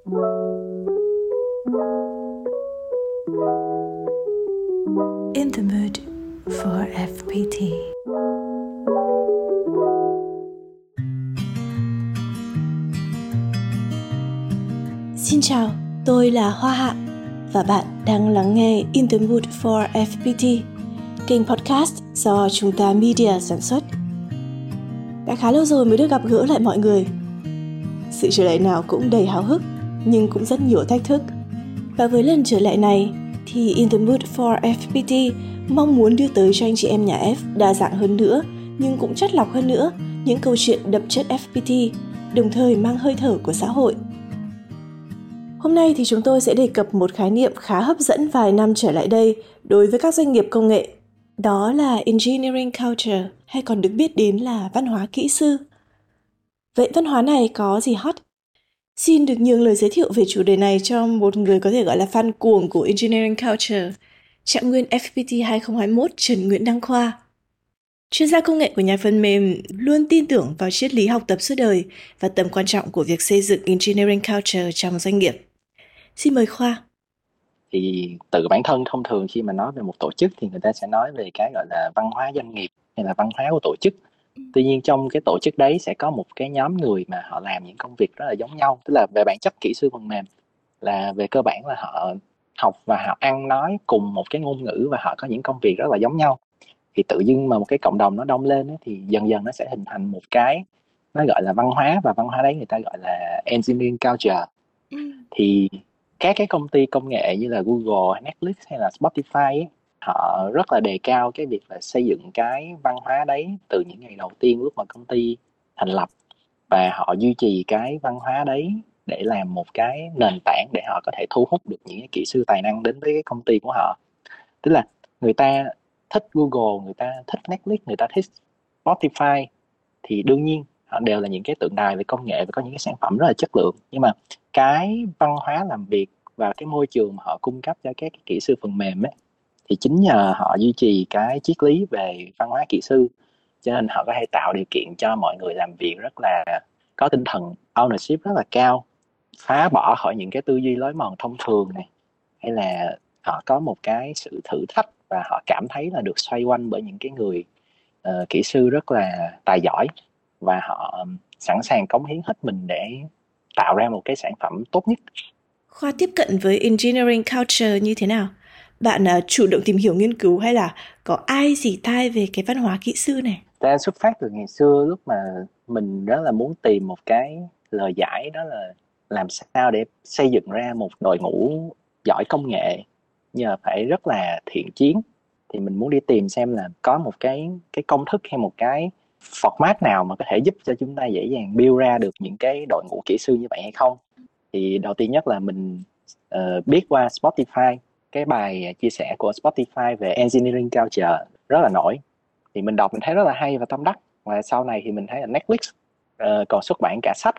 In the mood for FPT. Xin chào, tôi là Hoa Hạ và bạn đang lắng nghe In the Mood for FPT, kênh podcast do chúng ta Media sản xuất. Đã khá lâu rồi mới được gặp gỡ lại mọi người. Sự trở lại nào cũng đầy háo hức, nhưng cũng rất nhiều thách thức. Và với lần trở lại này, thì In the Mood for FPT mong muốn đưa tới cho anh chị em nhà F đa dạng hơn nữa, nhưng cũng chất lọc hơn nữa những câu chuyện đậm chất FPT, đồng thời mang hơi thở của xã hội – Hôm nay thì chúng tôi sẽ đề cập một khái niệm khá hấp dẫn vài năm trở lại đây đối với các doanh nghiệp công nghệ. Đó là Engineering Culture, hay còn được biết đến là văn hóa kỹ sư. Vậy văn hóa này có gì hot? Xin được nhường lời giới thiệu về chủ đề này cho một người có thể gọi là fan cuồng của Engineering Culture, trạng nguyên FPT 2021 Trần Nguyễn Đăng Khoa. Chuyên gia công nghệ của nhà phần mềm luôn tin tưởng vào triết lý học tập suốt đời và tầm quan trọng của việc xây dựng engineering culture trong doanh nghiệp. Xin mời Khoa. Thì từ bản thân thông thường khi mà nói về một tổ chức thì người ta sẽ nói về cái gọi là văn hóa doanh nghiệp hay là văn hóa của tổ chức. Tuy nhiên trong cái tổ chức đấy sẽ có một cái nhóm người mà họ làm những công việc rất là giống nhau, tức là về bản chất kỹ sư phần mềm là về cơ bản là họ học và họ ăn nói cùng một cái ngôn ngữ và họ có những công việc rất là giống nhau thì tự dưng mà một cái cộng đồng nó đông lên ấy, thì dần dần nó sẽ hình thành một cái nó gọi là văn hóa và văn hóa đấy người ta gọi là engineering culture ừ. thì các cái công ty công nghệ như là Google, Netflix hay là Spotify ấy, họ rất là đề cao cái việc là xây dựng cái văn hóa đấy từ những ngày đầu tiên lúc mà công ty thành lập. Và họ duy trì cái văn hóa đấy để làm một cái nền tảng để họ có thể thu hút được những cái kỹ sư tài năng đến với cái công ty của họ. Tức là người ta thích Google, người ta thích Netflix, người ta thích Spotify thì đương nhiên họ đều là những cái tượng đài về công nghệ và có những cái sản phẩm rất là chất lượng. Nhưng mà cái văn hóa làm việc và cái môi trường mà họ cung cấp cho các kỹ sư phần mềm ấy thì chính nhờ họ duy trì cái triết lý về văn hóa kỹ sư cho nên họ có thể tạo điều kiện cho mọi người làm việc rất là có tinh thần ownership rất là cao phá bỏ khỏi những cái tư duy lối mòn thông thường này hay là họ có một cái sự thử thách và họ cảm thấy là được xoay quanh bởi những cái người uh, kỹ sư rất là tài giỏi và họ sẵn sàng cống hiến hết mình để tạo ra một cái sản phẩm tốt nhất. Khoa tiếp cận với engineering culture như thế nào? Bạn uh, chủ động tìm hiểu nghiên cứu hay là có ai gì tai về cái văn hóa kỹ sư này? Ta xuất phát từ ngày xưa lúc mà mình rất là muốn tìm một cái lời giải đó là làm sao để xây dựng ra một đội ngũ giỏi công nghệ. Nhờ phải rất là thiện chiến thì mình muốn đi tìm xem là có một cái cái công thức hay một cái format nào mà có thể giúp cho chúng ta dễ dàng build ra được những cái đội ngũ kỹ sư như vậy hay không. Thì đầu tiên nhất là mình uh, biết qua Spotify cái bài à, chia sẻ của Spotify về engineering culture rất là nổi. Thì mình đọc mình thấy rất là hay và tâm đắc. Và sau này thì mình thấy là Netflix uh, còn xuất bản cả sách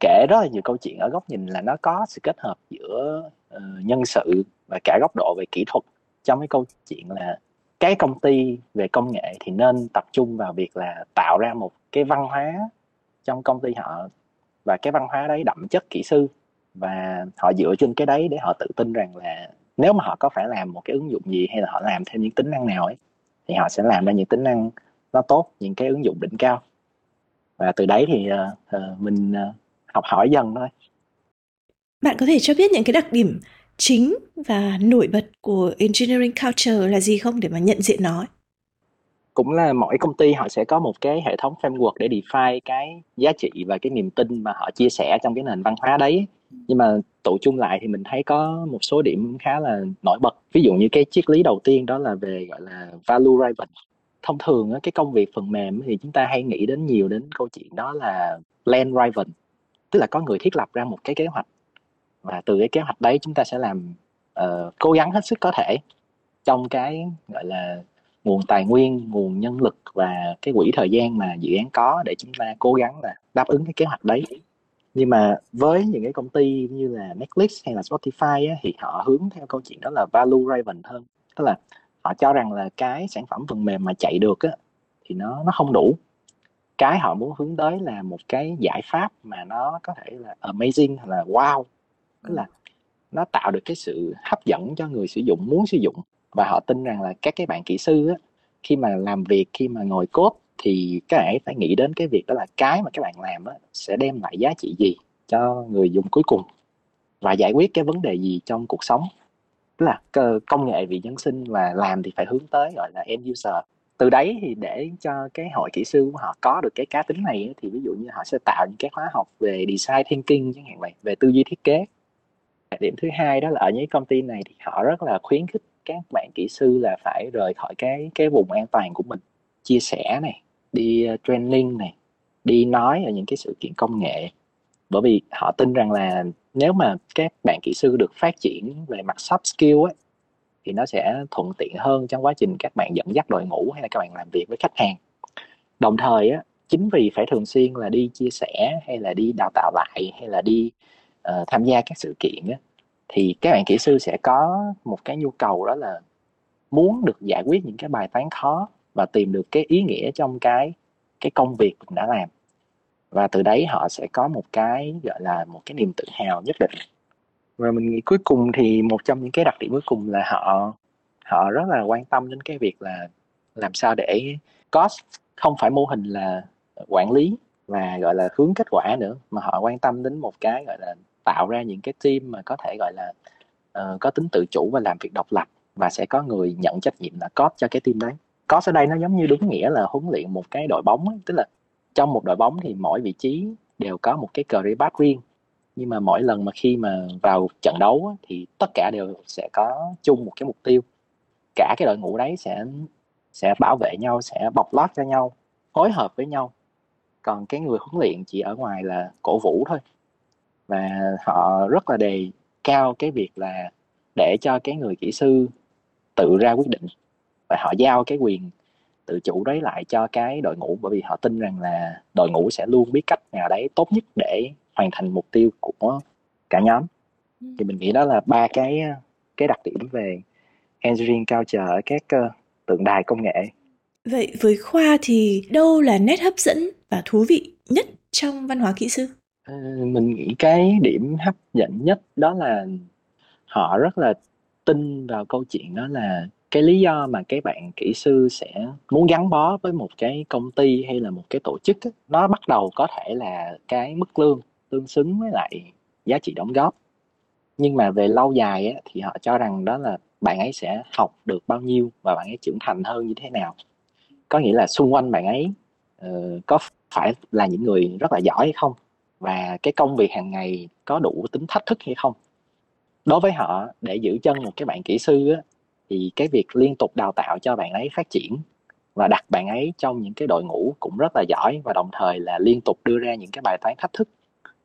kể rất là nhiều câu chuyện ở góc nhìn là nó có sự kết hợp giữa uh, nhân sự và cả góc độ về kỹ thuật trong cái câu chuyện là cái công ty về công nghệ thì nên tập trung vào việc là tạo ra một cái văn hóa trong công ty họ và cái văn hóa đấy đậm chất kỹ sư và họ dựa trên cái đấy để họ tự tin rằng là nếu mà họ có phải làm một cái ứng dụng gì hay là họ làm thêm những tính năng nào ấy thì họ sẽ làm ra những tính năng nó tốt những cái ứng dụng đỉnh cao và từ đấy thì uh, mình uh, học hỏi dần thôi bạn có thể cho biết những cái đặc điểm chính và nổi bật của engineering culture là gì không để mà nhận diện nó? Cũng là mỗi công ty họ sẽ có một cái hệ thống framework để define cái giá trị và cái niềm tin mà họ chia sẻ trong cái nền văn hóa đấy. Nhưng mà tụ chung lại thì mình thấy có một số điểm khá là nổi bật. Ví dụ như cái triết lý đầu tiên đó là về gọi là value driven. Thông thường cái công việc phần mềm thì chúng ta hay nghĩ đến nhiều đến câu chuyện đó là land driven. Tức là có người thiết lập ra một cái kế hoạch và từ cái kế hoạch đấy chúng ta sẽ làm uh, cố gắng hết sức có thể trong cái gọi là nguồn tài nguyên nguồn nhân lực và cái quỹ thời gian mà dự án có để chúng ta cố gắng là đáp ứng cái kế hoạch đấy nhưng mà với những cái công ty như là Netflix hay là Spotify á, thì họ hướng theo câu chuyện đó là value driven hơn. Tức là họ cho rằng là cái sản phẩm phần mềm mà chạy được á, thì nó nó không đủ. Cái họ muốn hướng tới là một cái giải pháp mà nó có thể là amazing hay là wow. Tức là nó tạo được cái sự hấp dẫn cho người sử dụng muốn sử dụng. Và họ tin rằng là các cái bạn kỹ sư á, khi mà làm việc khi mà ngồi cốt thì các bạn phải nghĩ đến cái việc đó là cái mà các bạn làm đó, sẽ đem lại giá trị gì cho người dùng cuối cùng và giải quyết cái vấn đề gì trong cuộc sống. Tức là công nghệ vì nhân sinh và làm thì phải hướng tới gọi là end user. Từ đấy thì để cho cái hội kỹ sư của họ có được cái cá tính này thì ví dụ như họ sẽ tạo những cái khóa học về design thinking chẳng hạn vậy về tư duy thiết kế. Điểm thứ hai đó là ở những công ty này thì họ rất là khuyến khích các bạn kỹ sư là phải rời khỏi cái cái vùng an toàn của mình. Chia sẻ này đi ờ, training này đi nói ở những cái sự kiện công nghệ. Bởi vì họ tin rằng là nếu mà các bạn kỹ sư được phát triển về mặt soft skill ấy thì nó sẽ thuận tiện hơn trong quá trình các bạn dẫn dắt đội ngũ hay là các bạn làm việc với khách hàng. Đồng thời á chính vì phải thường xuyên là đi chia sẻ hay là đi đào tạo lại hay là đi uh, tham gia các sự kiện á thì các bạn kỹ sư sẽ có một cái nhu cầu đó là muốn được giải quyết những cái bài toán khó và tìm được cái ý nghĩa trong cái cái công việc mình đã làm. Và từ đấy họ sẽ có một cái gọi là một cái niềm tự hào nhất định. Và mình nghĩ cuối cùng thì một trong những cái đặc điểm cuối cùng là họ họ rất là quan tâm đến cái việc là làm sao để cost không phải mô hình là quản lý và gọi là hướng kết quả nữa mà họ quan tâm đến một cái gọi là tạo ra những cái team mà có thể gọi là uh, có tính tự chủ và làm việc độc lập và sẽ có người nhận trách nhiệm là cost cho cái team đấy coach ở đây nó giống như đúng nghĩa là huấn luyện một cái đội bóng ấy. tức là trong một đội bóng thì mỗi vị trí đều có một cái career path riêng. Nhưng mà mỗi lần mà khi mà vào trận đấu ấy, thì tất cả đều sẽ có chung một cái mục tiêu. Cả cái đội ngũ đấy sẽ sẽ bảo vệ nhau sẽ bọc lót cho nhau phối hợp với nhau. Còn cái người huấn luyện chỉ ở ngoài là cổ vũ thôi. Và họ rất là đề cao cái việc là để cho cái người kỹ sư tự ra quyết định và họ giao cái quyền tự chủ đấy lại cho cái đội ngũ bởi vì họ tin rằng là đội ngũ sẽ luôn biết cách nào đấy tốt nhất để hoàn thành mục tiêu của cả nhóm. Ừ. thì mình nghĩ đó là ba cái cái đặc điểm về engineering culture ở các uh, tượng đài công nghệ. Vậy với khoa thì đâu là nét hấp dẫn và thú vị nhất trong văn hóa kỹ sư? Ờ, mình nghĩ cái điểm hấp dẫn nhất đó là họ rất là tin vào câu chuyện đó là cái lý do mà cái bạn kỹ sư sẽ muốn gắn bó với một cái công ty hay là một cái tổ chức ấy, nó bắt đầu có thể là cái mức lương tương xứng với lại giá trị đóng góp. Nhưng mà về lâu dài ấy, thì họ cho rằng đó là bạn ấy sẽ học được bao nhiêu và bạn ấy trưởng thành hơn như thế nào. Có nghĩa là xung quanh bạn ấy uh, có phải là những người rất là giỏi hay không? Và cái công việc hàng ngày có đủ tính thách thức hay không? Đối với họ để giữ chân một cái bạn kỹ sư á, thì cái việc liên tục đào tạo cho bạn ấy phát triển và đặt bạn ấy trong những cái đội ngũ cũng rất là giỏi và đồng thời là liên tục đưa ra những cái bài toán thách thức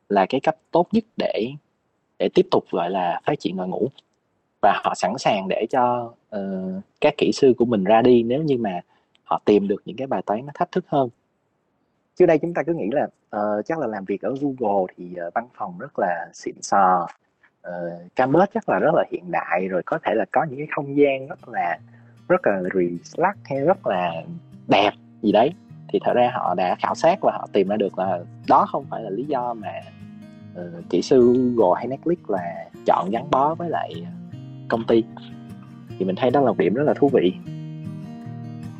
là cái cách tốt nhất để để tiếp tục gọi là phát triển đội ngũ. Và họ sẵn sàng để cho uh, các kỹ sư của mình ra đi nếu như mà họ tìm được những cái bài toán nó thách thức hơn. Trước đây chúng ta cứ nghĩ là uh, chắc là làm việc ở Google thì uh, văn phòng rất là xịn sò Ờ, uh, campus chắc là rất là hiện đại rồi có thể là có những cái không gian rất là rất là relax hay rất là đẹp gì đấy. Thì thật ra họ đã khảo sát và họ tìm ra được là đó không phải là lý do mà uh, kỹ sư Google hay Netflix là chọn gắn bó với lại công ty. Thì mình thấy đó là một điểm rất là thú vị.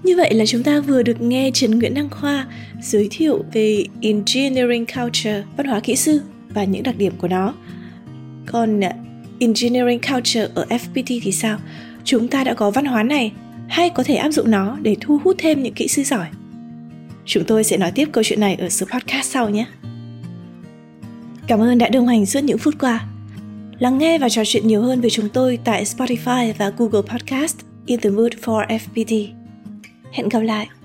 Như vậy là chúng ta vừa được nghe Trần Nguyễn Đăng Khoa giới thiệu về Engineering Culture, văn hóa kỹ sư và những đặc điểm của nó. Còn ờ, Engineering Culture ở FPT thì sao? Chúng ta đã có văn hóa này, hay có thể áp dụng nó để thu hút thêm những kỹ sư giỏi? Chúng tôi sẽ nói tiếp câu chuyện này ở số podcast sau nhé. Cảm ơn đã đồng hành suốt những phút qua. Lắng nghe và trò chuyện nhiều hơn với chúng tôi tại Spotify và Google Podcast In the Mood for FPT. Hẹn gặp lại!